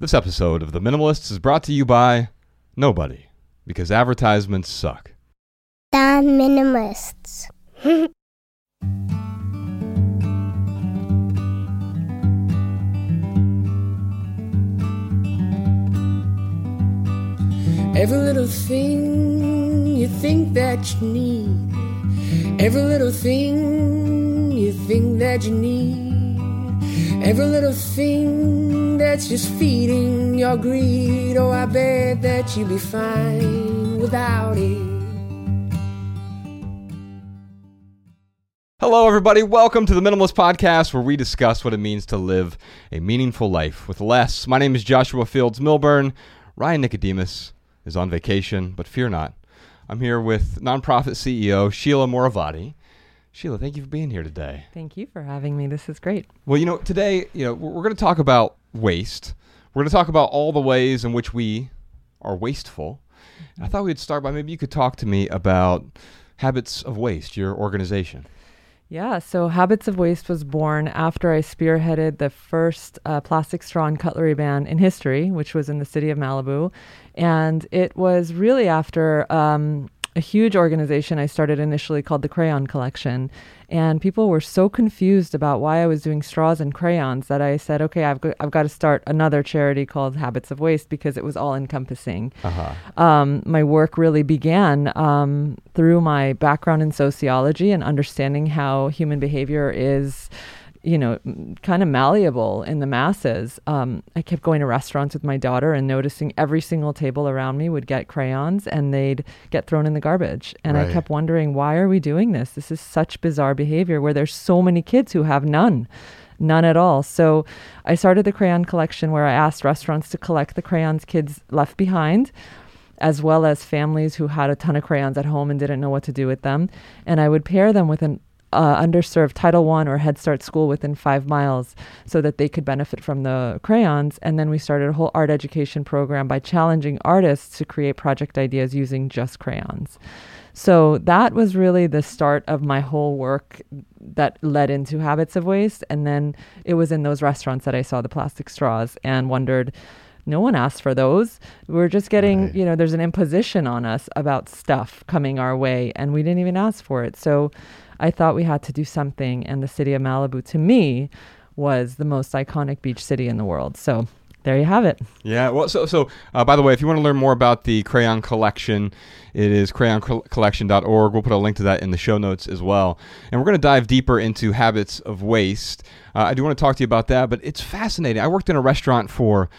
This episode of The Minimalists is brought to you by nobody, because advertisements suck. The Minimalists. Every little thing you think that you need. Every little thing you think that you need. Every little thing that's just feeding your greed. Oh, I bet that you'd be fine without it. Hello, everybody. Welcome to the Minimalist Podcast, where we discuss what it means to live a meaningful life with less. My name is Joshua Fields Millburn. Ryan Nicodemus is on vacation, but fear not. I'm here with nonprofit CEO Sheila Morovati. Sheila, thank you for being here today. Thank you for having me. This is great. Well, you know, today, you know, we're, we're going to talk about waste. We're going to talk about all the ways in which we are wasteful. I thought we'd start by maybe you could talk to me about Habits of Waste, your organization. Yeah, so Habits of Waste was born after I spearheaded the first uh, plastic straw and cutlery ban in history, which was in the city of Malibu. And it was really after um, a huge organization I started initially called the Crayon Collection. And people were so confused about why I was doing straws and crayons that I said, okay, I've, go- I've got to start another charity called Habits of Waste because it was all encompassing. Uh-huh. um, my work really began um, through my background in sociology and understanding how human behavior is you know kind of malleable in the masses um, i kept going to restaurants with my daughter and noticing every single table around me would get crayons and they'd get thrown in the garbage and Right. i kept wondering why are we doing this this is such bizarre behavior where there's so many kids who have none none at all. So I started the crayon collection where I asked restaurants to collect the crayons kids left behind, as well as families who had a ton of crayons at home and didn't know what to do with them. And I would pair them with an uh, underserved Title I or Head Start school within five miles so that they could benefit from the crayons. And then we started a whole art education program by challenging artists to create project ideas using just crayons. So that was really the start of my whole work that led into Habits of Waste. And then it was in those restaurants that I saw the plastic straws and wondered, no one asked for those. We're just getting, Right. you know, there's an imposition on us about stuff coming our way, and we didn't even ask for it. So I thought we had to do something. And the city of Malibu, to me, was the most iconic beach city in the world. So there you have it. Yeah. Well, so so uh, by the way, if you want to learn more about the crayon collection, it is crayoncollection.org. We'll put a link to that in the show notes as well. And we're going to dive deeper into habits of waste. Uh, I do want to talk to you about that, but it's fascinating. I worked in a restaurant for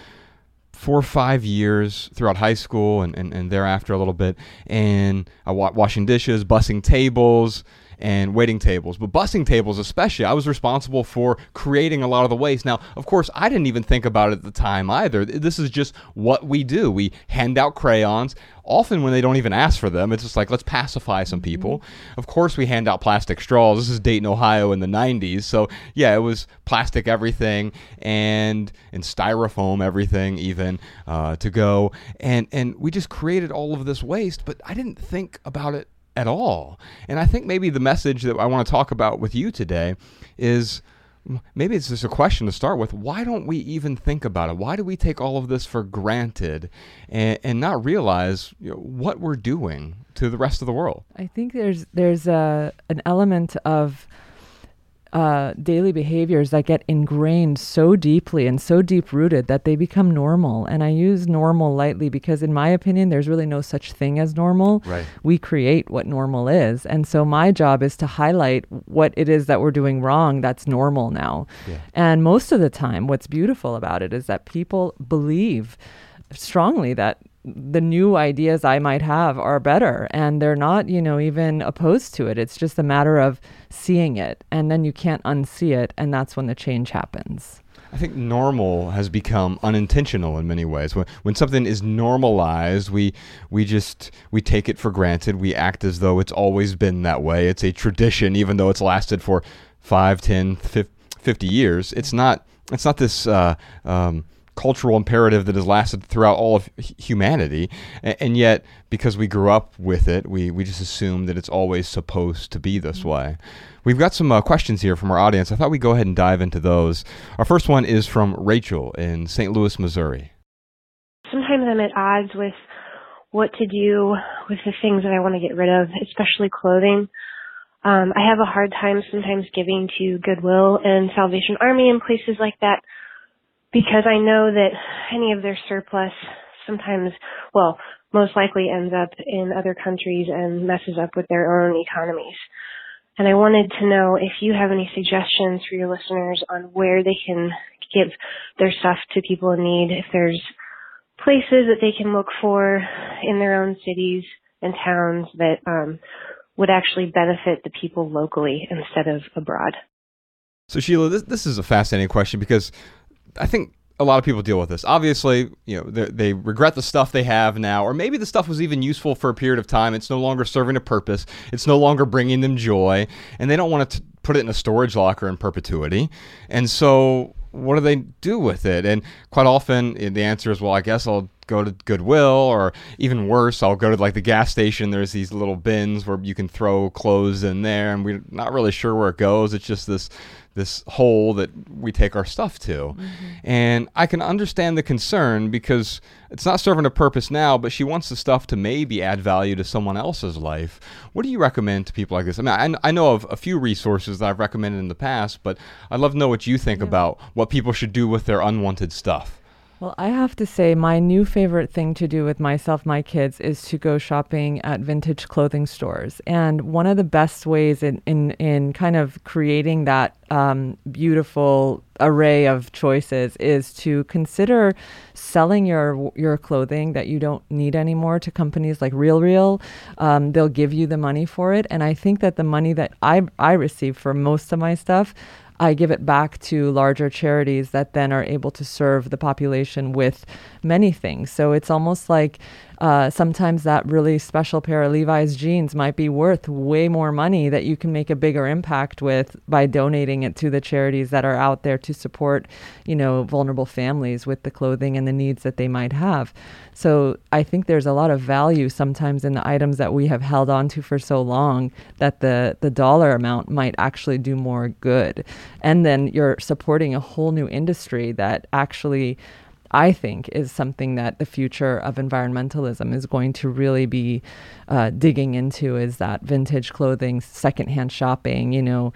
four or five years throughout high school and, and, and thereafter a little bit. And I wa- washing dishes, bussing tables, and waiting tables. But bussing tables, especially, I was responsible for creating a lot of the waste. Now, of course, I didn't even think about it at the time either. This is just what we do. We hand out crayons. Often, when they don't even ask for them, it's just like, let's pacify some people. Of course, we hand out plastic straws. This is Dayton, Ohio in the 90s. So, yeah, it was plastic everything and, and styrofoam everything, even uh, to go. And, and we just created all of this waste, but I didn't think about it at all. And I think maybe the message that I want to talk about with you today is maybe it's just a question to start with. Why don't we even think about it? Why do we take all of this for granted and, and not realize you know, what we're doing to the rest of the world? I think there's there's a an element of uh, daily behaviors that get ingrained so deeply and so deep rooted that they become normal. And I use normal lightly because, in my opinion, there's really no such thing as normal. Right. We create what normal is. And so my job is to highlight what it is that we're doing wrong that's normal now. Yeah. And most of the time, what's beautiful about it is that people believe strongly that the new ideas I might have are better and they're not, you know, even opposed to it. It's just a matter of seeing it and then you can't unsee it and that's when the change happens. I think normal has become unintentional in many ways. When, when something is normalized, we we just we take it for granted. We act as though it's always been that way. It's a tradition, even though it's lasted for five, ten, fif- 50 years. It's not it's not this uh, um, cultural imperative that has lasted throughout all of humanity, and, and, yet because we grew up with it, we we just assume that it's always supposed to be this mm-hmm. way. We've got some uh, questions here from our audience. I thought we'd go ahead and dive into those. Our first one is from Rachel in St. Louis, Missouri. Sometimes I'm at odds with what to do with the things that I want to get rid of, especially clothing. Um, I have a hard time sometimes giving to Goodwill and Salvation Army and places like that because I know that any of their surplus sometimes, well, most likely ends up in other countries and messes up with their own economies. And I wanted to know if you have any suggestions for your listeners on where they can give their stuff to people in need, if there's places that they can look for in their own cities and towns that um, would actually benefit the people locally instead of abroad. So Sheila, this, this is a fascinating question because I think a lot of people deal with this. Obviously, you know, they regret the stuff they have now, or maybe the stuff was even useful for a period of time. It's no longer serving a purpose. It's no longer bringing them joy, and they don't want to put it in a storage locker in perpetuity. And so, what do they do with it? And quite often, eh, the answer is, well, I guess I'll go to Goodwill, or even worse, I'll go to like the gas station. There's these little bins where you can throw clothes in there, and we're not really sure where it goes. It's just this this hole that we take our stuff to. Mm-hmm. And I can understand the concern because it's not serving a purpose now, but she wants the stuff to maybe add value to someone else's life. What do you recommend to people like this? I mean, I, I know of a few resources that I've recommended in the past, but I'd love to know what you think yeah. about what people should do with their unwanted stuff. Well, I have to say, my new favorite thing to do with myself, my kids, is to go shopping at vintage clothing stores. And one of the best ways in, in, in kind of creating that um, beautiful array of choices is to consider selling your your clothing that you don't need anymore to companies like Real Real. Um, they'll give you the money for it, and I think that the money that I I receive for most of my stuff I give it back to larger charities that then are able to serve the population with many things. So it's almost like uh, sometimes that really special pair of Levi's jeans might be worth way more money that you can make a bigger impact with by donating it to the charities that are out there to support, you know, vulnerable families with the clothing and the needs that they might have. So I think there's a lot of value sometimes in the items that we have held on to for so long that the the dollar amount might actually do more good. And then you're supporting a whole new industry that actually I think is something that the future of environmentalism is going to really be uh, digging into is that vintage clothing, secondhand shopping, you know,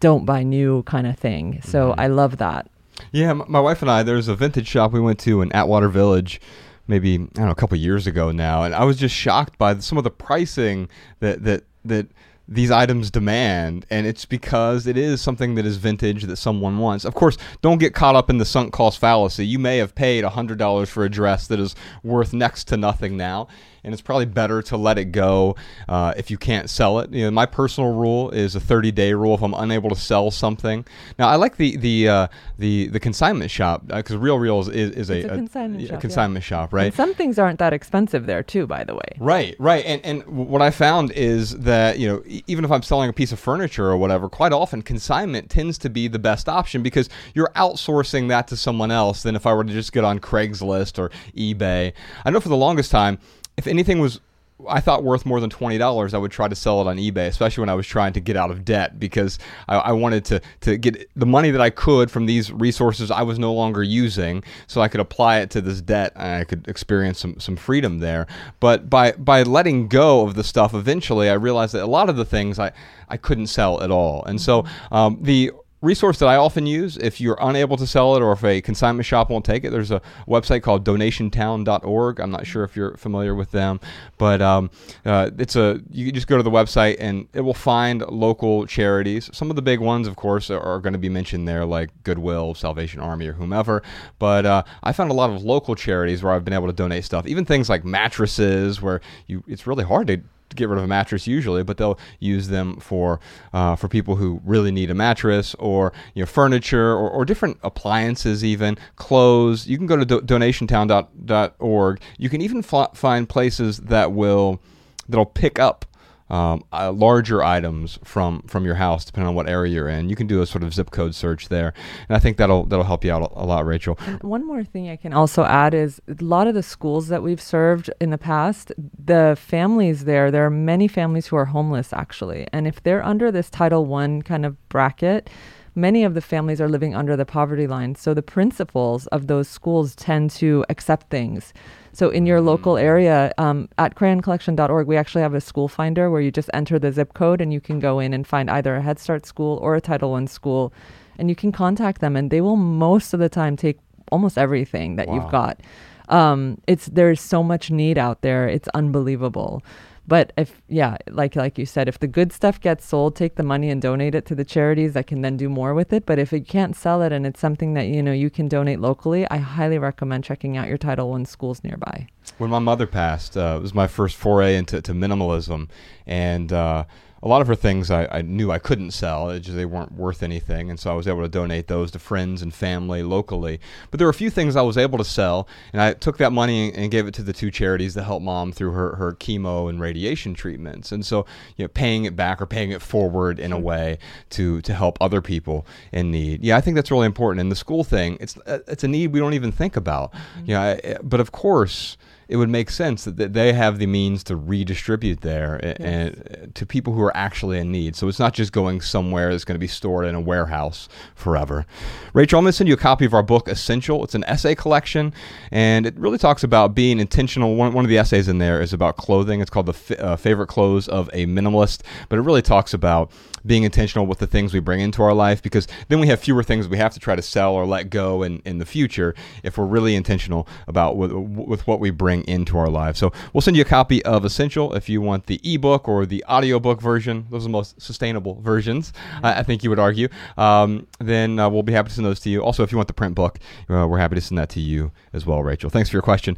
don't buy new kind of thing. So mm-hmm. I love that. Yeah, my wife and I, there's a vintage shop we went to in Atwater Village maybe I don't know a couple years ago now, and I was just shocked by some of the pricing that that that these items demand and it's because it is something that is vintage that someone wants. Of course don't get caught up in the sunk cost fallacy. You may have paid $100 for a dress that is worth next to nothing now and it's probably better to let it go uh, if you can't sell it. You know, my personal rule is a 30-day rule. If I'm unable to sell something, now I like the the uh, the the consignment shop because uh, Real Real is, is a, a, consignment, a, shop, a consignment yeah. shop, right? And some things aren't that expensive there too, by the way. Right, right. And and what I found is that you know even if I'm selling a piece of furniture or whatever, quite often consignment tends to be the best option because you're outsourcing that to someone else than if I were to just get on Craigslist or eBay. I know for the longest time if anything was I thought worth more than twenty dollars, I would try to sell it on eBay, especially when I was trying to get out of debt because I, I, wanted to to get the money that I could from these resources I was no longer using, so I could apply it to this debt and I could experience some some freedom there. But by by letting go of the stuff, eventually I realized that a lot of the things I I couldn't sell at all, and so um, the resource that I often use if you're unable to sell it or if a consignment shop won't take it. There's a website called donationtown.org. I'm not sure if you're familiar with them, but um, uh, it's a you just go to the website and it will find local charities. Some of the big ones, of course, are, are going to be mentioned there, like Goodwill, Salvation Army, or whomever. But uh, I found a lot of local charities where I've been able to donate stuff, even things like mattresses, where you it's really hard to get rid of a mattress usually, but they'll use them for uh, for people who really need a mattress or you know furniture or, or different appliances, even clothes. You can go to do- donationtown.org. You can even find places that will that'll pick up um, uh, larger items from from your house, depending on what area you're in. You can do a sort of zip code search there, and I think that'll that'll help you out a, a lot, Rachel. One more thing I can also add is a lot of the schools that we've served in the past, the families there, there are many families who are homeless actually, and if they're under this Title One kind of bracket. Many of the families are living under the poverty line. So the principals of those schools tend to accept things. So in your local area, um, at crayoncollection.org, we actually have a school finder where you just enter the zip code and you can go in and find either a Head Start school or a Title One school, and you can contact them, and they will most of the time take almost everything that Wow. you've got. Um, it's there's so much need out there; it's unbelievable. But if yeah, like like you said, if the good stuff gets sold, take the money and donate it to the charities that can then do more with it. But if you can't sell it and it's something that you know you can donate locally, I highly recommend checking out your Title One schools nearby. When my mother passed, uh, it was my first foray into to minimalism, and uh, a lot of her things I, I knew I couldn't sell; it just, they weren't worth anything, and so I was able to donate those to friends and family locally. But there were a few things I was able to sell, and I took that money and gave it to the two charities that helped mom through her, her chemo and radiation treatments, and so you know, paying it back or paying it forward in a way to to help other people in need. Yeah, I think that's really important. And the school thing, it's it's a need we don't even think about. Mm-hmm. Yeah, I- but of course it would make sense that, they have the means to redistribute there a- and, uh, to people who are actually in need. So it's not just going somewhere that's going to be stored in a warehouse forever. Rachel, I'm going to send you a copy of our book, Essential. It's an essay collection, and it really talks about being intentional. One, one of the essays in there is about clothing. It's called The F- uh, Favorite Clothes of a Minimalist, but it really talks about being intentional with the things we bring into our life because then we have fewer things we have to try to sell or let go in, in the future if we're really intentional about with, with what we bring into our lives. So we'll send you a copy of Essential if you want the ebook or the audiobook version. Those are the most sustainable versions, I I think you would argue. Um, then uh, we'll be happy to send those to you. Also, if you want the print book, uh, we're happy to send that to you as well, Rachel. Thanks for your question.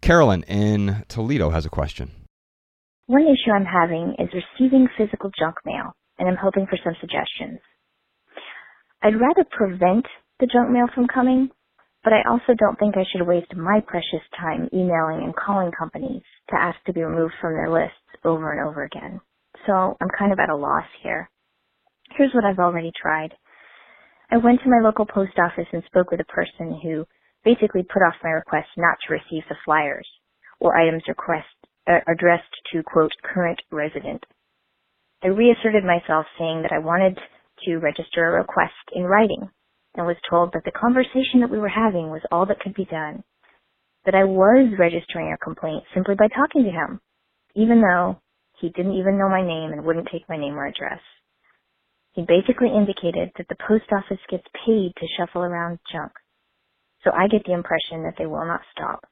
Carolyn in Toledo has a question. One issue I'm having is receiving physical junk mail, and I'm hoping for some suggestions. I'd rather prevent the junk mail from coming, but I also don't think I should waste my precious time emailing and calling companies to ask to be removed from their lists over and over again. So I'm kind of at a loss here. Here's what I've already tried. I went to my local post office and spoke with a person who basically put off my request not to receive the flyers or items request uh, addressed to quote current resident. I reasserted myself saying that I wanted to register a request in writing and was told that the conversation that we were having was all that could be done. That I was registering a complaint simply by talking to him, even though he didn't even know my name and wouldn't take my name or address. He basically indicated that the post office gets paid to shuffle around junk. So I get the impression that they will not stop.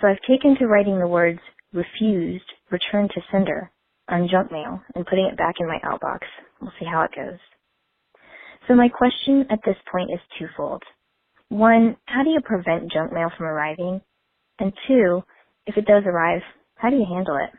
So I've taken to writing the words refused, return to sender on junk mail and putting it back in my outbox. We'll see how it goes. So my question at this point is twofold. One, how do you prevent junk mail from arriving? And two, if it does arrive, how do you handle it?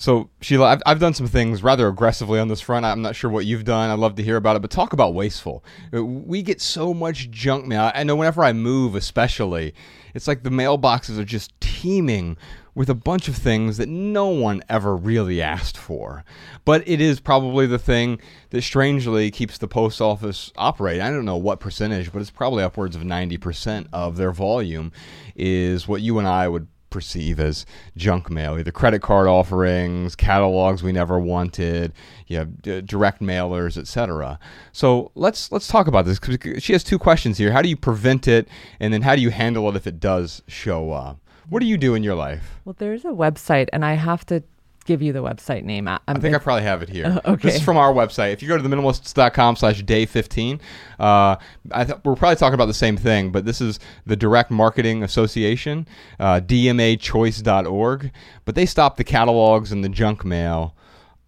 So, Sheila, I've, I've done some things rather aggressively on this front. I'm not sure what you've done. I'd love to hear about it, but talk about wasteful. Uh, We get so much junk mail. I know whenever I move, especially, it's like the mailboxes are just teeming with a bunch of things that no one ever really asked for. But it is probably the thing that strangely keeps the post office operating. I don't know what percentage, but it's probably upwards of 90% of their volume is what you and I would perceive as junk mail, either credit card offerings, catalogs we never wanted, you have d- direct mailers, etc. So let's let's talk about this 'cause she has two questions here. How do you prevent it, and then how do you handle it if it does show up? What do you do in your life? Well, there's a website, and I have to give you the website name. I, I think I probably have it here. Uh, okay. This is from our website. If you go to theminimalists.com slash day 15, uh, th- we're probably talking about the same thing, but this is the Direct Marketing Association, uh, dmachoice.org. But they stop the catalogs and the junk mail.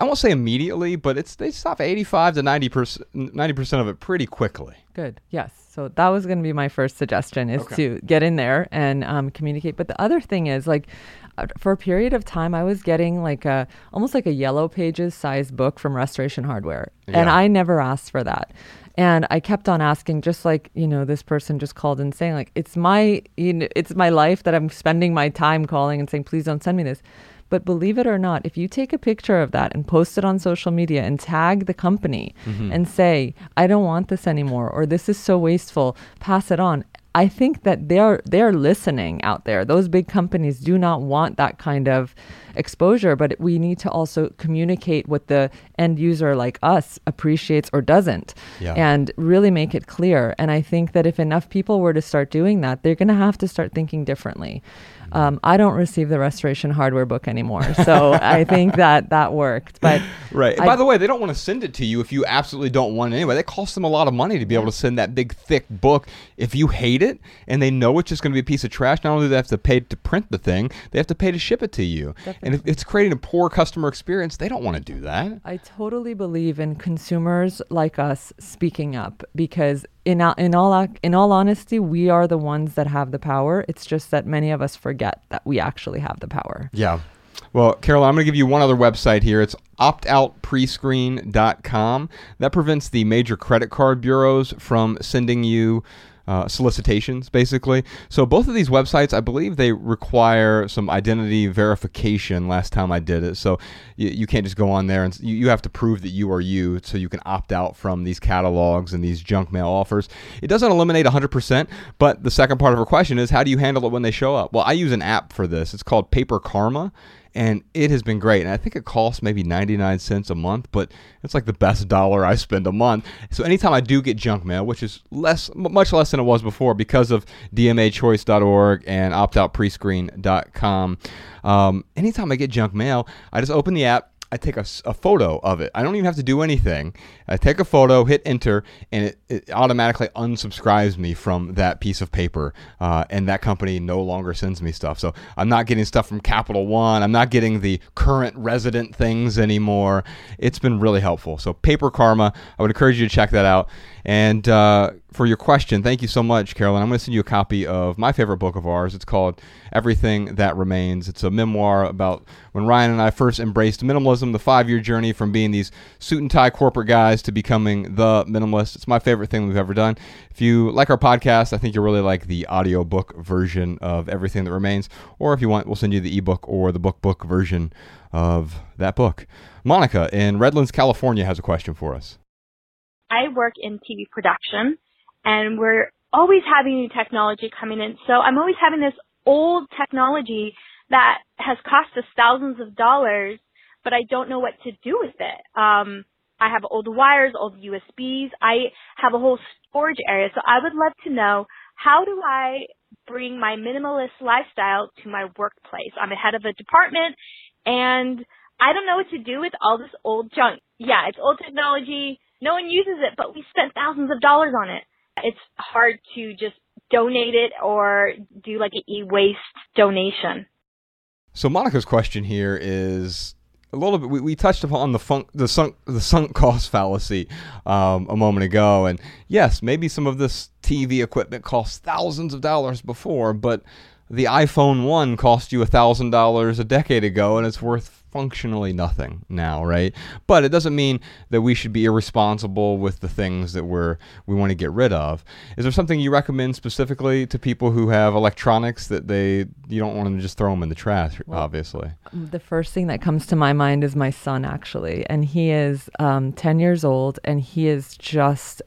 I won't say immediately, but it's they stop 85 to 90%, 90% of it pretty quickly. Good. Yes. So that was going to be my first suggestion is Okay. to get in there and um, communicate. But the other thing is like uh, for a period of time, I was getting like a almost like a yellow pages size book from Restoration Hardware, and I never asked for that. And I kept on asking, just like you know, this person just called and saying like, it's my, you know, it's my life that I'm spending my time calling and saying, please don't send me this. But believe it or not, if you take a picture of that and post it on social media and tag the company Mm-hmm. and say, I don't want this anymore, or this is so wasteful, pass it on. I think that they're they're listening out there. Those big companies do not want that kind of exposure, but we need to also communicate what the end user like us appreciates or doesn't Yeah. and really make it clear. And I think that if enough people were to start doing that, they're going to have to start thinking differently. Um, I don't receive the restoration hardware book anymore, so I think that that worked. But Right. I- by the way, they don't want to send it to you if you absolutely don't want it anyway. That costs them a lot of money to be able to send that big, thick book. If you hate it and they know it's just going to be a piece of trash, not only do they have to pay to print the thing, they have to pay to ship it to you. And if it's creating a poor customer experience, they don't want to do that. I totally believe in consumers like us speaking up because in all, in all in all honesty, we are the ones that have the power. It's just that many of us forget that we actually have the power. Yeah. Well, Carol, I'm going to give you one other website here. It's optoutprescreen.com. That prevents the major credit card bureaus from sending you uh, solicitations, basically. So both of these websites, I believe they require some identity verification last time I did it. So you, you can't just go on there and you, you have to prove that you are you so you can opt out from these catalogs and these junk mail offers. It doesn't eliminate 100%, but the second part of her question is how do you handle it when they show up? Well, I use an app for this. It's called Paper Karma and it has been great. And I think it costs maybe 99 cents a month, but it's like the best dollar I spend a month. So anytime I do get junk mail, which is less, much less than it was before because of dmachoice.org and optoutprescreen.com, um, anytime I get junk mail, I just open the app. I take a photo of it. I don't even have to do anything. I take a photo, hit enter, and it, it automatically unsubscribes me from that piece of paper. Uh, and that company no longer sends me stuff. So I'm not getting stuff from Capital One. I'm not getting the current resident things anymore. It's been really helpful. So Paper Karma, I would encourage you to check that out. And uh, for your question, thank you so much, Carolyn. I'm going to send you a copy of my favorite book of ours. It's called Everything That Remains. It's a memoir about when Ryan and I first embraced minimalism, the five year journey from being these suit and tie corporate guys to becoming the minimalist. It's my favorite thing we've ever done. If you like our podcast, I think you'll really like the audiobook version of Everything That Remains. Or if you want, we'll send you the ebook or the book book version of that book. Monica in Redlands, California has a question for us. I work in TV production and we're always having new technology coming in. So I'm always having this old technology that has cost us thousands of dollars, but I don't know what to do with it. Um, I have old wires, old USBs. I have a whole storage area. So I would love to know how do I bring my minimalist lifestyle to my workplace? I'm a head of a department and I don't know what to do with all this old junk. Yeah, it's old technology. No one uses it, but we spent thousands of dollars on it. It's hard to just donate it or do like an e-waste donation. So Monica's question here is a little bit. We, we touched upon the funk, the sunk, the sunk cost fallacy um, a moment ago, and yes, maybe some of this TV equipment cost thousands of dollars before, but the iPhone one cost you a thousand dollars a decade ago, and it's worth functionally nothing now, right? But it doesn't mean that we should be irresponsible with the things that we're we want to get rid of. Is there something you recommend specifically to people who have electronics that they you don't want them to just throw them in the trash? obviously, The first thing that comes to my mind is my son, actually. And he is um, 10 years old and he is just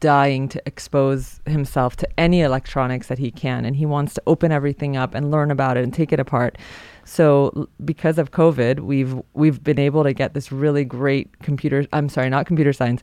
dying to expose himself to any electronics that he can. And he wants to open everything up and learn about it and take it apart. So because of COVID, we've we've been able to get this really great computer. I'm sorry, not computer science,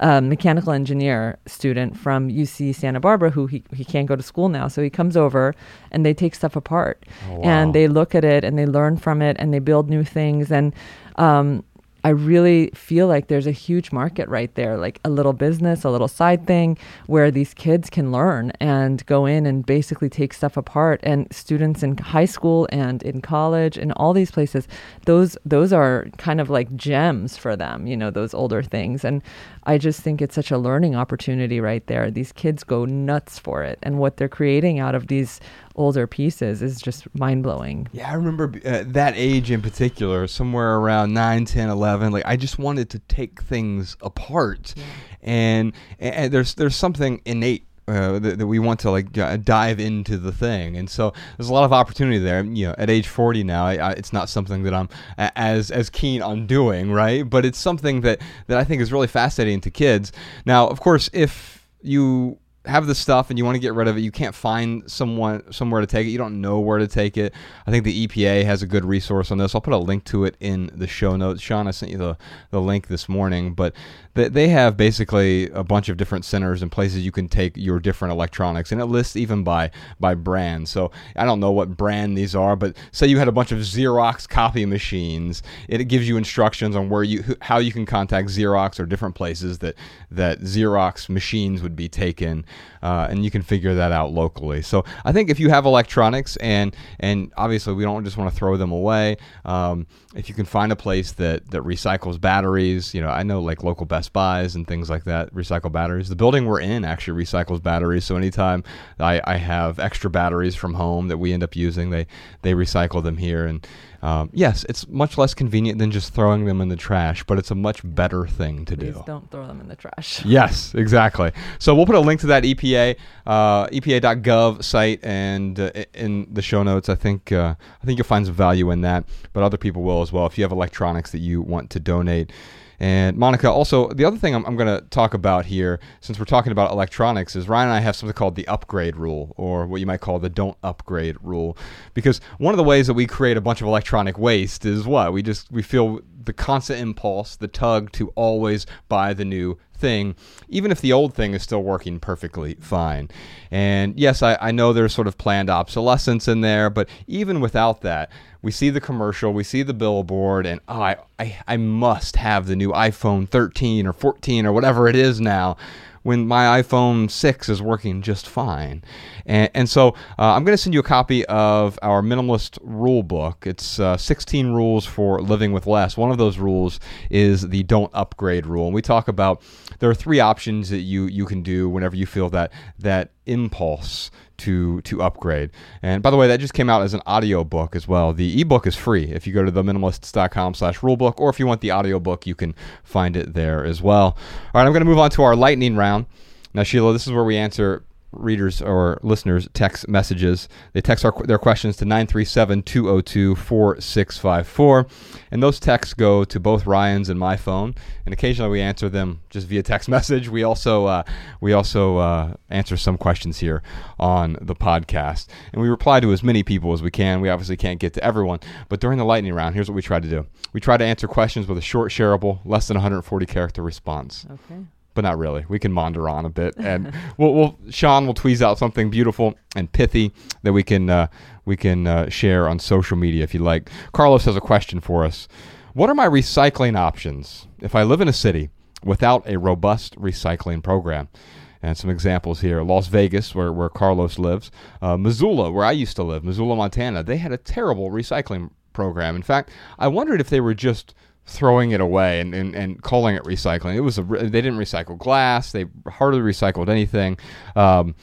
um, mechanical engineer student from UC Santa Barbara who he he can't go to school now. So he comes over and they take stuff apart wow. and they look at it and they learn from it and they build new things and. Um, I really feel like there's a huge market right there, like a little business, a little side thing where these kids can learn and go in and basically take stuff apart. And students in high school and in college and all these places, those those are kind of like gems for them, you know, those older things. And I just think it's such a learning opportunity right there. These kids go nuts for it, and what they're creating out of these older pieces is just mind blowing. yeah, I remember uh, that age in particular, somewhere around 9, 10, 11. Like I just wanted to take things apart, and, and there's there's something innate uh, that, that we want to like uh, dive into the thing, and so there's a lot of opportunity there. You know, at age 40 now, I, I, it's not something that I'm a- as as keen on doing, right? But it's something that that I think is really fascinating to kids. Now, of course, if you have the stuff and you want to get rid of it, you can't find someone somewhere to take it. You don't know where to take it. I think the EPA has a good resource on this. I'll put a link to it in the show notes. Sean, I sent you the, the link this morning, but they, they have basically a bunch of different centers and places you can take your different electronics, and it lists even by by brand. So I don't know what brand these are, but say you had a bunch of Xerox copy machines, it gives you instructions on where you how you can contact Xerox or different places that that Xerox machines would be taken, uh, and you can figure that out locally. So I think if you have electronics and and obviously we don't just want to throw them away. Um, if you can find a place that that recycles batteries, you know I know like local Best Buys and things like that recycle batteries. The building we're in actually recycles batteries. So anytime I, I have extra batteries from home that we end up using, they they recycle them here. And um, yes, it's much less convenient than just throwing them in the trash, but it's a much better thing to Please do. don't throw them in the trash. Yes, exactly. So we'll put a link to that EPA uh, EPA.gov site and uh, in the show notes. I think uh, I think you'll find some value in that, but other people will as well. If you have electronics that you want to donate. And Monica, also the other thing I'm, I'm going to talk about here, since we're talking about electronics, is Ryan and I have something called the upgrade rule, or what you might call the don't upgrade rule, because one of the ways that we create a bunch of electronic waste is what? We just we feel the constant impulse, the tug to always buy the new thing, even if the old thing is still working perfectly fine. And yes, I, I know there's sort of planned obsolescence in there, but even without that, we see the commercial, we see the billboard, and oh, I, I, I must have the new iPhone 13 or 14 or whatever it is now when my iPhone 6 is working just fine. And, and so uh, I'm going to send you a copy of our minimalist rule book. It's uh, 16 rules for living with less. One of those rules is the don't upgrade rule. And we talk about there are three options that you, you can do whenever you feel that, that impulse to to upgrade. And by the way, that just came out as an audio book as well. The ebook is free if you go to theminimalists.com slash rulebook, or if you want the audio book, you can find it there as well. All right, I'm going to move on to our lightning round. Now, Sheila, this is where we answer readers or listeners text messages. They text our, their questions to 937-202-4654. And those texts go to both Ryan's and my phone. And occasionally we answer them just via text message. We also uh, we also uh, answer some questions here on the podcast. And we reply to as many people as we can. We obviously can't get to everyone. But during the lightning round, here's what we try to do. We try to answer questions with a short, shareable, less than 140 character response Okay. But not really. We can maunder on a bit, and we'll, we'll Sean will tweeze out something beautiful and pithy that we can uh, we can uh, share on social media if you like. Carlos has a question for us. What are my recycling options if I live in a city without a robust recycling program? And some examples here: Las Vegas, where, where Carlos lives, uh, Missoula, where I used to live, Missoula, Montana. They had a terrible recycling program. In fact, I wondered if they were just throwing it away and, and, and calling it recycling. It was a, they didn't recycle glass. They hardly recycled anything. Um,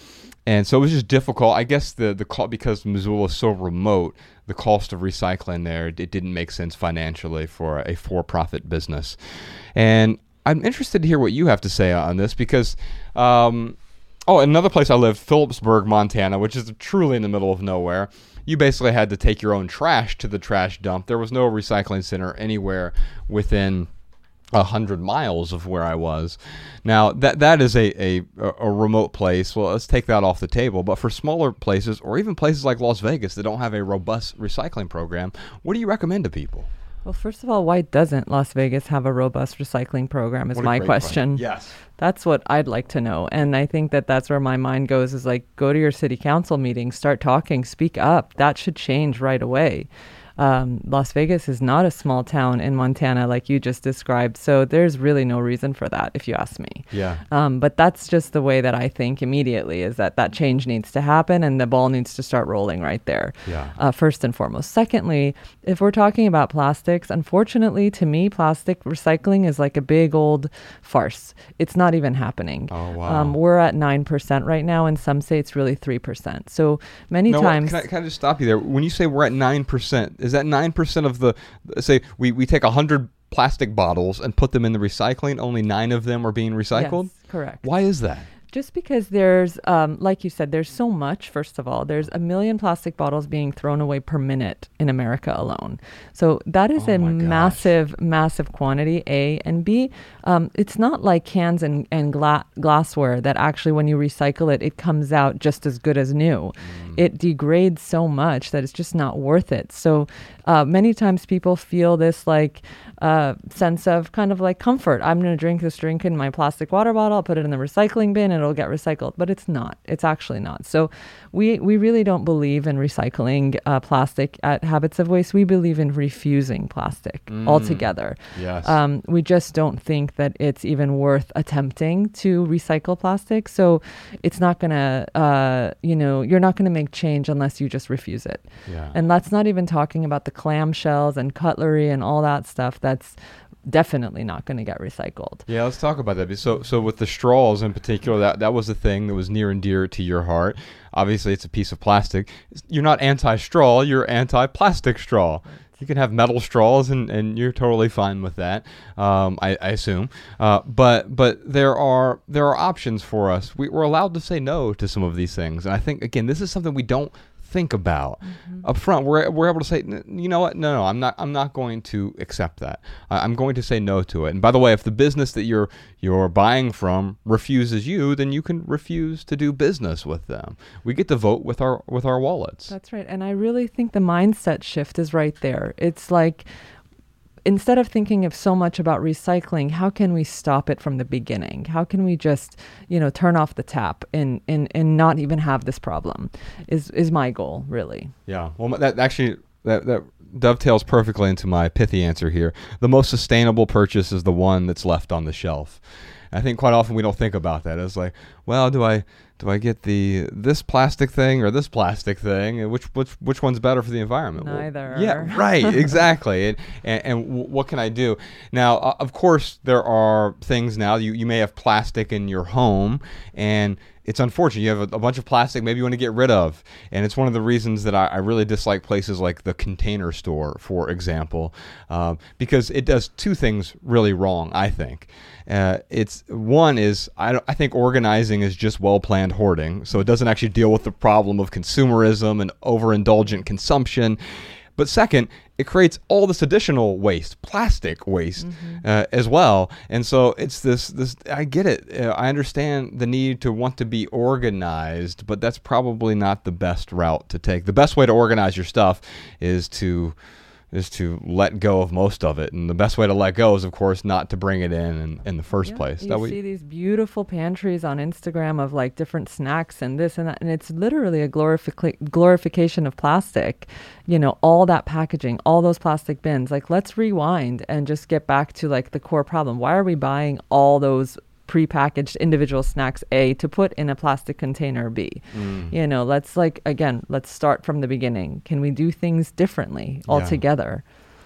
and so it was just difficult. I guess the the co- because Missoula is so remote, the cost of recycling there it didn't make sense financially for a for-profit business. And I'm interested to hear what you have to say on this because um, Oh, another place I live, Philipsburg, Montana, which is truly in the middle of nowhere. You basically had to take your own trash to the trash dump. There was no recycling center anywhere within a hundred miles of where I was. Now that that is a, a a remote place. Well, let's take that off the table. But for smaller places, or even places like Las Vegas that don't have a robust recycling program, what do you recommend to people? Well, first of all, why doesn't Las Vegas have a robust recycling program? Is my question. Yes. That's what I'd like to know. And I think that that's where my mind goes is like, go to your city council meeting, start talking, speak up. That should change right away. Um, Las Vegas is not a small town in Montana like you just described. So there's really no reason for that, if you ask me. Yeah. Um, but that's just the way that I think immediately is that that change needs to happen and the ball needs to start rolling right there. Yeah. Uh, first and foremost. Secondly, if we're talking about plastics, unfortunately, to me, plastic recycling is like a big old farce. It's not even happening. Oh, wow. Um, we're at 9% right now, and some say it's really 3%. So many No, times. Can I, can I just stop you there? When you say we're at nine percent, is that nine percent of the? Say we we take hundred plastic bottles and put them in the recycling. Only nine of them are being recycled. Yes, correct. Why is that? Just because there's, um, like you said, there's so much, first of all, there's a million plastic bottles being thrown away per minute in America alone. So that is Oh a gosh. massive, massive quantity, A. And B, um, it's not like cans and, and gla- glassware that actually, when you recycle it, it comes out just as good as new. It degrades so much that it's just not worth it. So uh, many times people feel this like uh, sense of kind of like comfort. I'm going to drink this drink in my plastic water bottle, I'll put it in the recycling bin, it'll get recycled. But it's not. It's actually not. So we we really don't believe in recycling uh, plastic at Habits of Waste. We believe in refusing plastic altogether. Yes. Um, we just don't think that it's even worth attempting to recycle plastic. So it's not going to, uh, you know, you're not going to make change unless you just refuse it. Yeah. And that's not even talking about the clamshells and cutlery and all that stuff. That's definitely not going to get recycled. Yeah, let's talk about that. So, so with the straws in particular, that that was the thing that was near and dear to your heart. Obviously, it's a piece of plastic. You're not anti-straw. You're anti-plastic straw. You can have metal straws, and, and you're totally fine with that. Um, I, I assume. Uh, but but there are there are options for us. We, we're allowed to say no to some of these things, and I think again, this is something we don't think about mm-hmm. up front. We're, we're able to say, you know what? No, no, I'm not. I'm not going to accept that. I, I'm going to say no to it. And by the way, if the business that you're you're buying from refuses you, then you can refuse to do business with them. We get to vote with our with our wallets. That's right. And I really think the mindset shift is right there. It's like instead of thinking of so much about recycling, how can we stop it from the beginning? How can we just, you know, turn off the tap and and, and not even have this problem? Is is my goal, really. Yeah. Well, that actually that that dovetails perfectly into my pithy answer here. The most sustainable purchase is the one that's left on the shelf. I think quite often we don't think about that. It's like, well, do I do I get the this plastic thing or this plastic thing? Which which which one's better for the environment? Well, Neither. yeah, right. Exactly. and and, and what can I do now? Uh, of course, there are things now. You you may have plastic in your home, and it's unfortunate. You have a, a bunch of plastic maybe you want to get rid of. And it's one of the reasons that I, I really dislike places like the container store, for example, um, because it does two things really wrong, I think. Uh, it's one is I, I think organizing is just well planned hoarding, so it doesn't actually deal with the problem of consumerism and overindulgent consumption. But second, it creates all this additional waste, plastic waste, uh, as well. And so it's this. This I get it. Uh, I understand the need to want to be organized, but that's probably not the best route to take. The best way to organize your stuff is to is to let go of most of it, and the best way to let go is, of course, not to bring it in in, in the first place. You That we- see these beautiful pantries on Instagram of like different snacks and this and that, and it's literally a glorific- glorification of plastic. You know, all that packaging, all those plastic bins. Like, let's rewind and just get back to like the core problem. Why are we buying all those? Prepackaged individual snacks a to put in a plastic container b Mm. you know let's like again let's start from the beginning can we do things differently altogether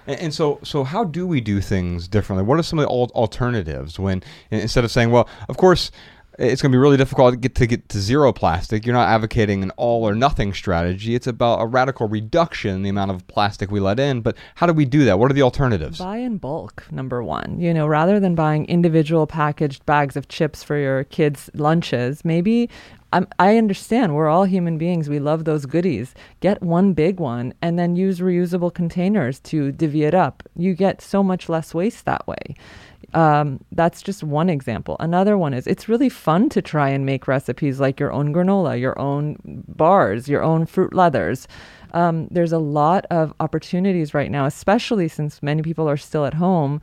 And, and so, so how do we do things differently? What are some of the alternatives when instead of saying, well, of course, it's going to be really difficult to get to get to zero plastic. You're not advocating an all or nothing strategy. It's about a radical reduction in the amount of plastic we let in. But how do we do that? What are the alternatives? Buy in bulk, number one. You know, rather than buying individual packaged bags of chips for your kids' lunches, maybe I'm, I understand we're all human beings. We love those goodies. Get one big one and then use reusable containers to divvy it up. You get so much less waste that way. Um, that's just one example. Another one is it's really fun to try and make recipes like your own granola, your own bars, your own fruit leathers. Um, there's a lot of opportunities right now, especially since many people are still at home,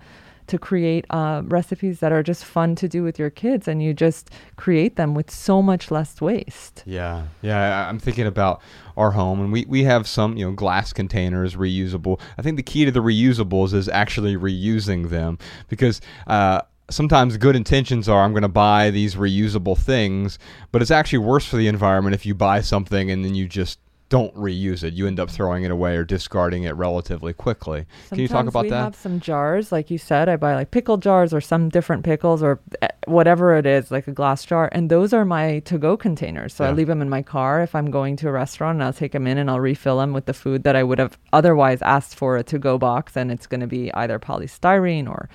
to create uh, recipes that are just fun to do with your kids, and you just create them with so much less waste. Yeah, yeah. I'm thinking about our home, and we, we have some you know glass containers reusable. I think the key to the reusables is actually reusing them because. Uh, Sometimes good intentions are I'm going to buy these reusable things, but it's actually worse for the environment if you buy something and then you just don't reuse it. You end up throwing it away or discarding it relatively quickly. Can you talk about we that? We have some jars, like you said. I buy like pickle jars or some different pickles or eh, whatever it is, like a glass jar, and those are my to-go containers. So I leave them in my car if I'm going to a restaurant, and I'll take them in and I'll refill them with the food that I would have otherwise asked for a to-go box, and it's going to be either polystyrene or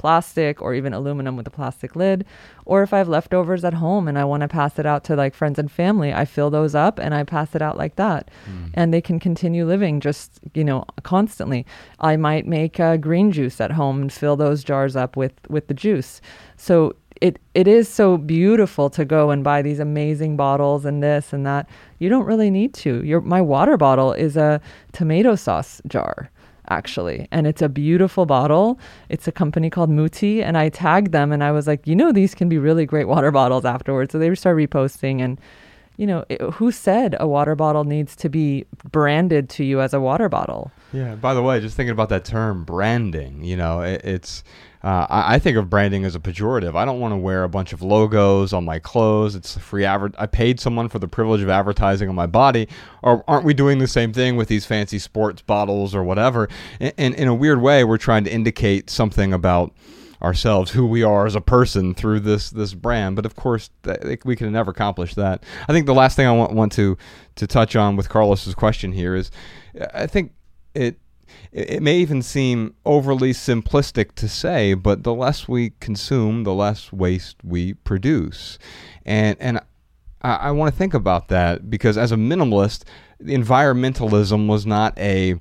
plastic or even aluminum with a plastic lid. Or if I have leftovers at home and I want to pass it out to like friends and family, I fill those up and I pass it out like that. Mm. And they can continue living just, you know, constantly. I might make uh, green juice at home and fill those jars up with, with the juice. So it it is so beautiful to go and buy these amazing bottles and this and that. You don't really need to. Your my water bottle is a tomato sauce jar actually. And it's a beautiful bottle. It's a company called Mutti and i tagged them and i was like you know these can be really great water bottles afterwards. So they started reposting and you know it, who said a water bottle needs to be branded to you as a water bottle yeah by the way just thinking about that term branding you know it, it's uh, I, I, think of branding as a pejorative. I don't want to wear a bunch of logos on my clothes. It's free adver- I paid someone for the privilege of advertising on my body. Or aren't we doing the same thing with these fancy sports bottles or whatever? And, in a weird way, we're trying to indicate something about ourselves, who we are as a person through this this brand. But of course, th- we can never accomplish that. I think the last thing I want want to to touch on with Carlos's question here is, I think it it may even seem overly simplistic to say, but the less we consume, the less waste we produce. And and I, I want to think about that because as a minimalist, environmentalism was not a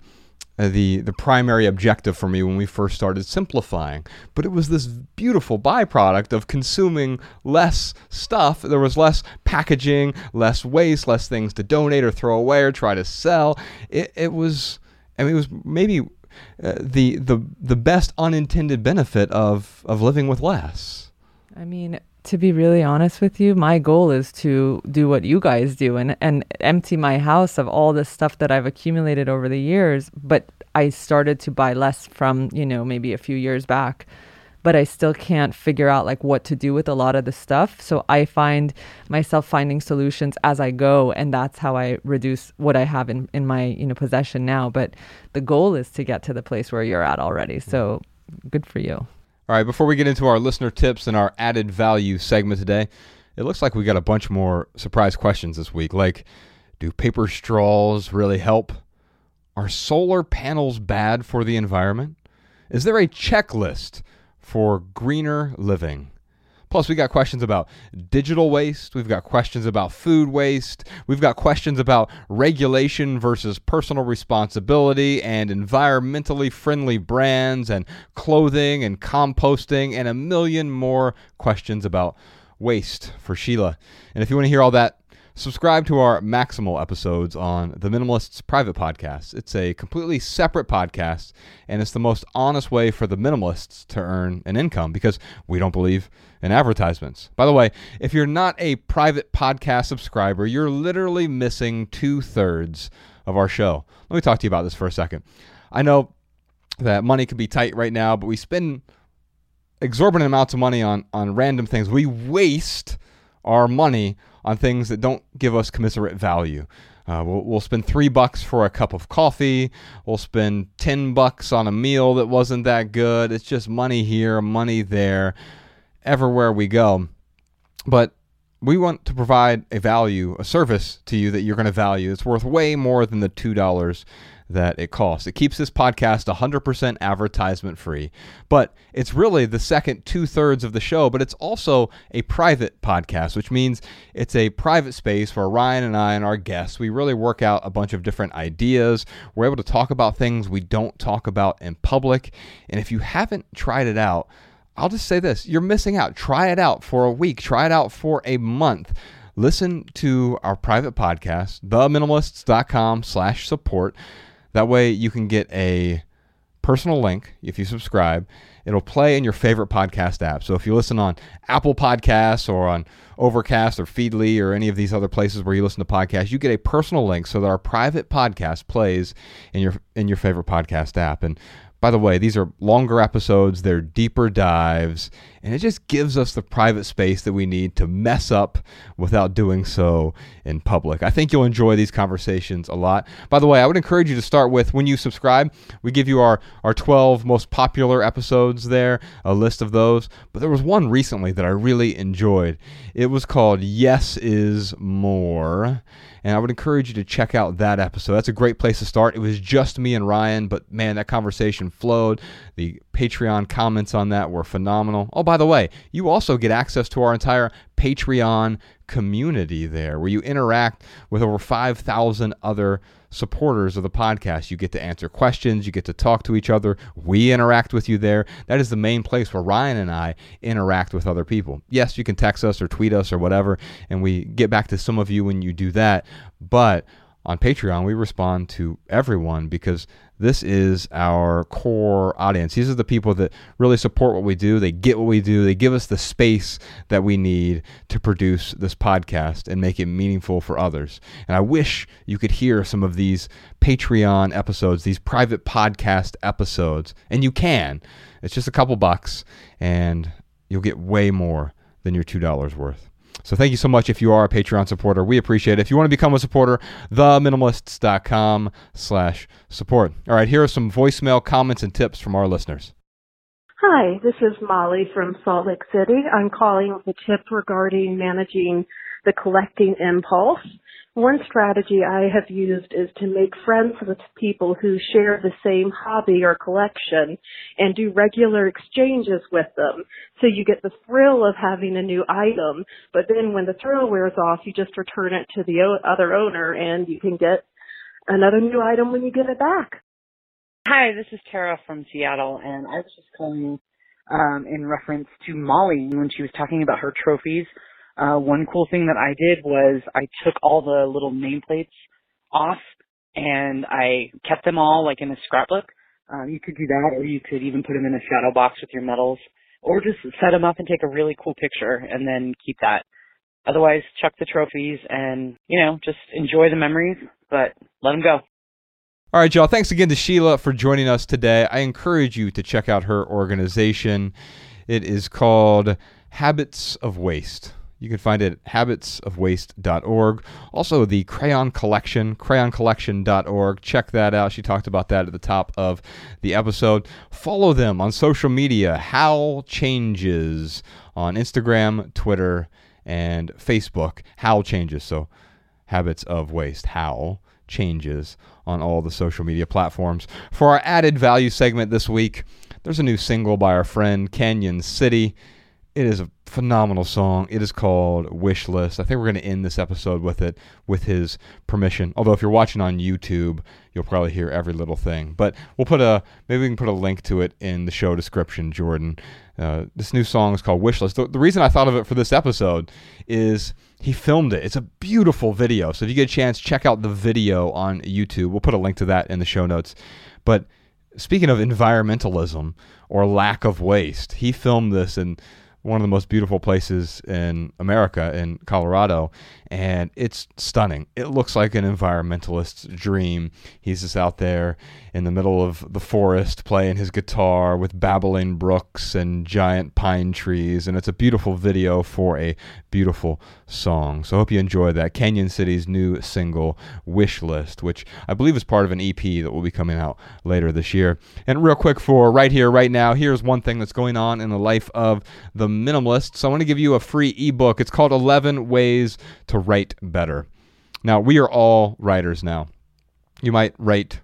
the the primary objective for me when we first started simplifying. But it was this beautiful byproduct of consuming less stuff. There was less packaging less waste less things to donate or throw away or try to sell. It, it was I mean, it was maybe uh, the the the best unintended benefit of of living with less. I mean, to be really honest with you, my goal is to do what you guys do and and empty my house of all the stuff that I've accumulated over the years. But I started to buy less from you know maybe a few years back but I still can't figure out like what to do with a lot of the stuff. So I find myself finding solutions as I go and that's how I reduce what I have in, in my, you know, possession now. But the goal is to get to the place where you're at already. So good for you. All right, before we get into our listener tips and our added value segment today, it looks like we got a bunch more surprise questions this week. Like, do paper straws really help? Are solar panels bad for the environment? Is there a checklist for greener living. Plus, we got questions about digital waste. We've got questions about food waste. We've got questions about regulation versus personal responsibility and environmentally friendly brands and clothing and composting and a million more questions about waste for Sheila. And if you want to hear all that, Subscribe to our Maximal episodes on the Minimalists Private Podcast. It's a completely separate podcast, and it's the most honest way for the minimalists to earn an income because we don't believe in advertisements. By the way, if you're not a private podcast subscriber, you're literally missing two thirds of our show. Let me talk to you about this for a second. I know that money can be tight right now, but we spend exorbitant amounts of money on, on random things. We waste our money on things that don't give us commiserate value. Uh, we'll, we'll, spend three bucks for a cup of coffee. We'll spend 10 bucks on a meal that wasn't that good. It's just money here, money there, everywhere we go. But we want to provide a value, a service to you that you're going to value. It's worth way more than the $2 that it costs. It keeps this podcast 100% advertisement free, but it's really the second two thirds of the show, but it's also a private podcast, which means it's a private space where Ryan and I and our guests, we really work out a bunch of different ideas. We're able to talk about things we don't talk about in public. And if you haven't tried it out, I'll just say this you're missing out. Try it out for a week, try it out for a month listen to our private podcast, theminimalists.com slash support. That way you can get a personal link if you subscribe. It'll play in your favorite podcast app. So if you listen on Apple Podcasts or on Overcast or Feedly or any of these other places where you listen to podcasts, you get a personal link so that our private podcast plays in your in your favorite podcast app. And by the way, these are longer episodes, they're deeper dives, and it just gives us the private space that we need to mess up without doing so in public. I think you'll enjoy these conversations a lot. By the way, I would encourage you to start with when you subscribe, we give you our, our 12 most popular episodes there, a list of those. But there was one recently that I really enjoyed. It was called Yes is More and I would encourage you to check out that episode. That's a great place to start. It was just me and Ryan, but man, that conversation conversation flowed. The Patreon comments on that were phenomenal. Oh, by the way, you also get access to our entire Patreon community there where you interact with over 5,000 other supporters of the podcast. You get to answer questions, you get to talk to each other. We interact with you there. That is the main place where Ryan and I interact with other people. Yes, you can text us or tweet us or whatever, and we get back to some of you when you do that. But on Patreon, we respond to everyone because this is our core audience. These are the people that really support what we do. They get what we do. They give us the space that we need to produce this podcast and make it meaningful for others. And I wish you could hear some of these Patreon episodes, these private podcast episodes. And you can. It's just a couple bucks, and you'll get way more than your $2 worth. So thank you so much if you are a Patreon supporter. We appreciate it. If you want to become a supporter, theminimalists.com slash support. All right, here are some voicemail comments and tips from our listeners. Hi, this is Molly from Salt Lake City. I'm calling with a tip regarding managing the collecting impulse. One strategy I have used is to make friends with people who share the same hobby or collection and do regular exchanges with them. So you get the thrill of having a new item, but then when the thrill wears off, you just return it to the other owner and you can get another new item when you get it back. Hi, this is Tara from Seattle, and I was just calling um, in reference to Molly when she was talking about her trophies. Uh, one cool thing that I did was I took all the little nameplates off and I kept them all like in a scrapbook. Um, you could do that, or you could even put them in a shadow box with your medals, or just set them up and take a really cool picture and then keep that. Otherwise, chuck the trophies and you know just enjoy the memories, but let them go. All right, y'all. Thanks again to Sheila for joining us today. I encourage you to check out her organization. It is called Habits of Waste. You can find it at habitsofwaste.org. Also, the Crayon Collection, crayoncollection.org. Check that out. She talked about that at the top of the episode. Follow them on social media, Hal Changes on Instagram, Twitter, and Facebook. Hal Changes. So, Habits of Waste. Hal Changes on all the social media platforms. For our added value segment this week, there's a new single by our friend Canyon City. It is a phenomenal song. It is called Wish List. I think we're going to end this episode with it with his permission. Although if you're watching on YouTube, you'll probably hear every little thing. But we'll put a maybe we can put a link to it in the show description, Jordan. Uh, this new song is called Wish List. The, the reason I thought of it for this episode is he filmed it. It's a beautiful video. So if you get a chance, check out the video on YouTube. We'll put a link to that in the show notes. But speaking of environmentalism or lack of waste, he filmed this and one of the most beautiful places in America, in Colorado, and it's stunning. It looks like an environmentalist's dream. He's just out there in the middle of the forest playing his guitar with babbling brooks and giant pine trees, and it's a beautiful video for a beautiful song. So I hope you enjoy that. Canyon City's new single, Wish List, which I believe is part of an EP that will be coming out later this year. And real quick for right here, right now, here's one thing that's going on in the life of the minimalist. So I want to give you a free ebook. It's called 11 Ways to write better. Now, we are all writers now. You might write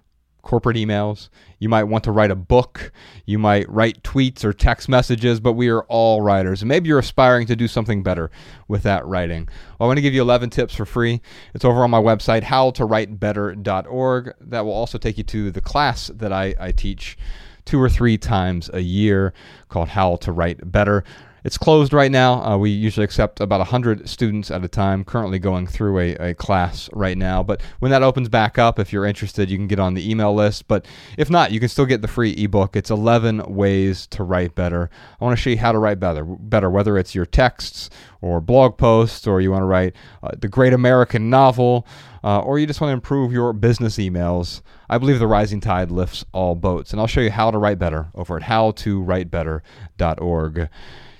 corporate emails. You might want to write a book. You might write tweets or text messages, but we are all writers. And maybe you're aspiring to do something better with that writing. Well, I want to give you 11 tips for free. It's over on my website, howtowritebetter.org. That will also take you to the class that I, I teach two or three times a year called How to Write Better. It's closed right now. Uh, we usually accept about 100 students at a time, currently going through a, a class right now. But when that opens back up, if you're interested, you can get on the email list. But if not, you can still get the free ebook. It's 11 ways to write better. I want to show you how to write better, better whether it's your texts or blog posts, or you want to write uh, the great American novel, uh, or you just want to improve your business emails. I believe the rising tide lifts all boats. And I'll show you how to write better over at howtowritebetter.org.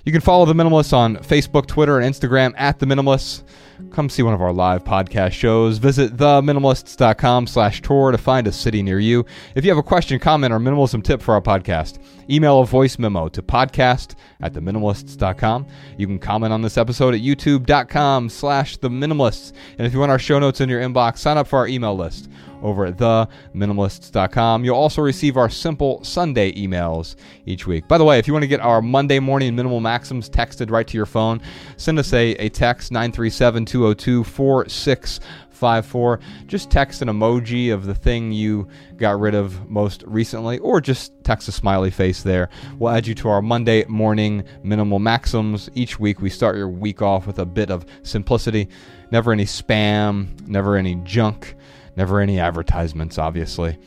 You can follow The Minimalists on Facebook, Twitter, and Instagram at The Minimalists. Come see one of our live podcast shows. Visit theminimalists.com slash tour to find a city near you. If you have a question, comment, or minimalism tip for our podcast, email a voice memo to podcast at theminimalists.com. You can comment on this episode at youtube.com slash theminimalists. And if you want our show notes in your inbox, sign up for our email list over at theminimalists.com. You'll also receive our simple Sunday emails each week. By the way, if you want to get our Monday morning minimal maxims texted right to your phone, send us a, a text 937 202 4654. Just text an emoji of the thing you got rid of most recently, or just text a smiley face there. We'll add you to our Monday morning minimal maxims. Each week, we start your week off with a bit of simplicity. Never any spam, never any junk, never any advertisements, obviously.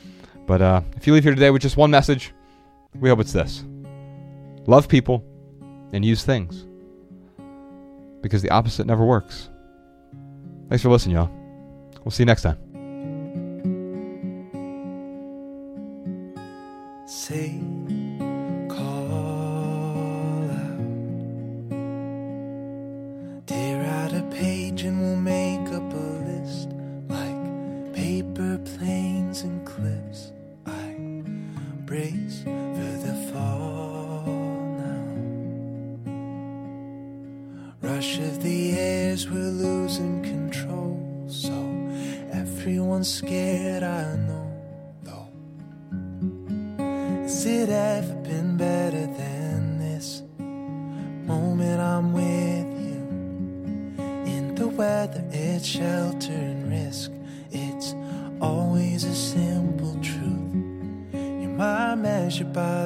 But uh, if you leave here today with just one message, we hope it's this love people and use things. Because the opposite never works. Thanks for listening, y'all. We'll see you next time. Say, shelter and risk. It's always a simple truth. You're my measure by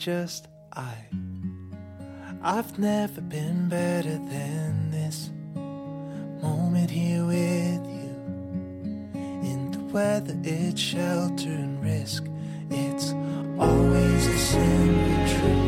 just I. I've never been better than this moment here with you. In the weather, it's shelter and risk. It's always a simple truth.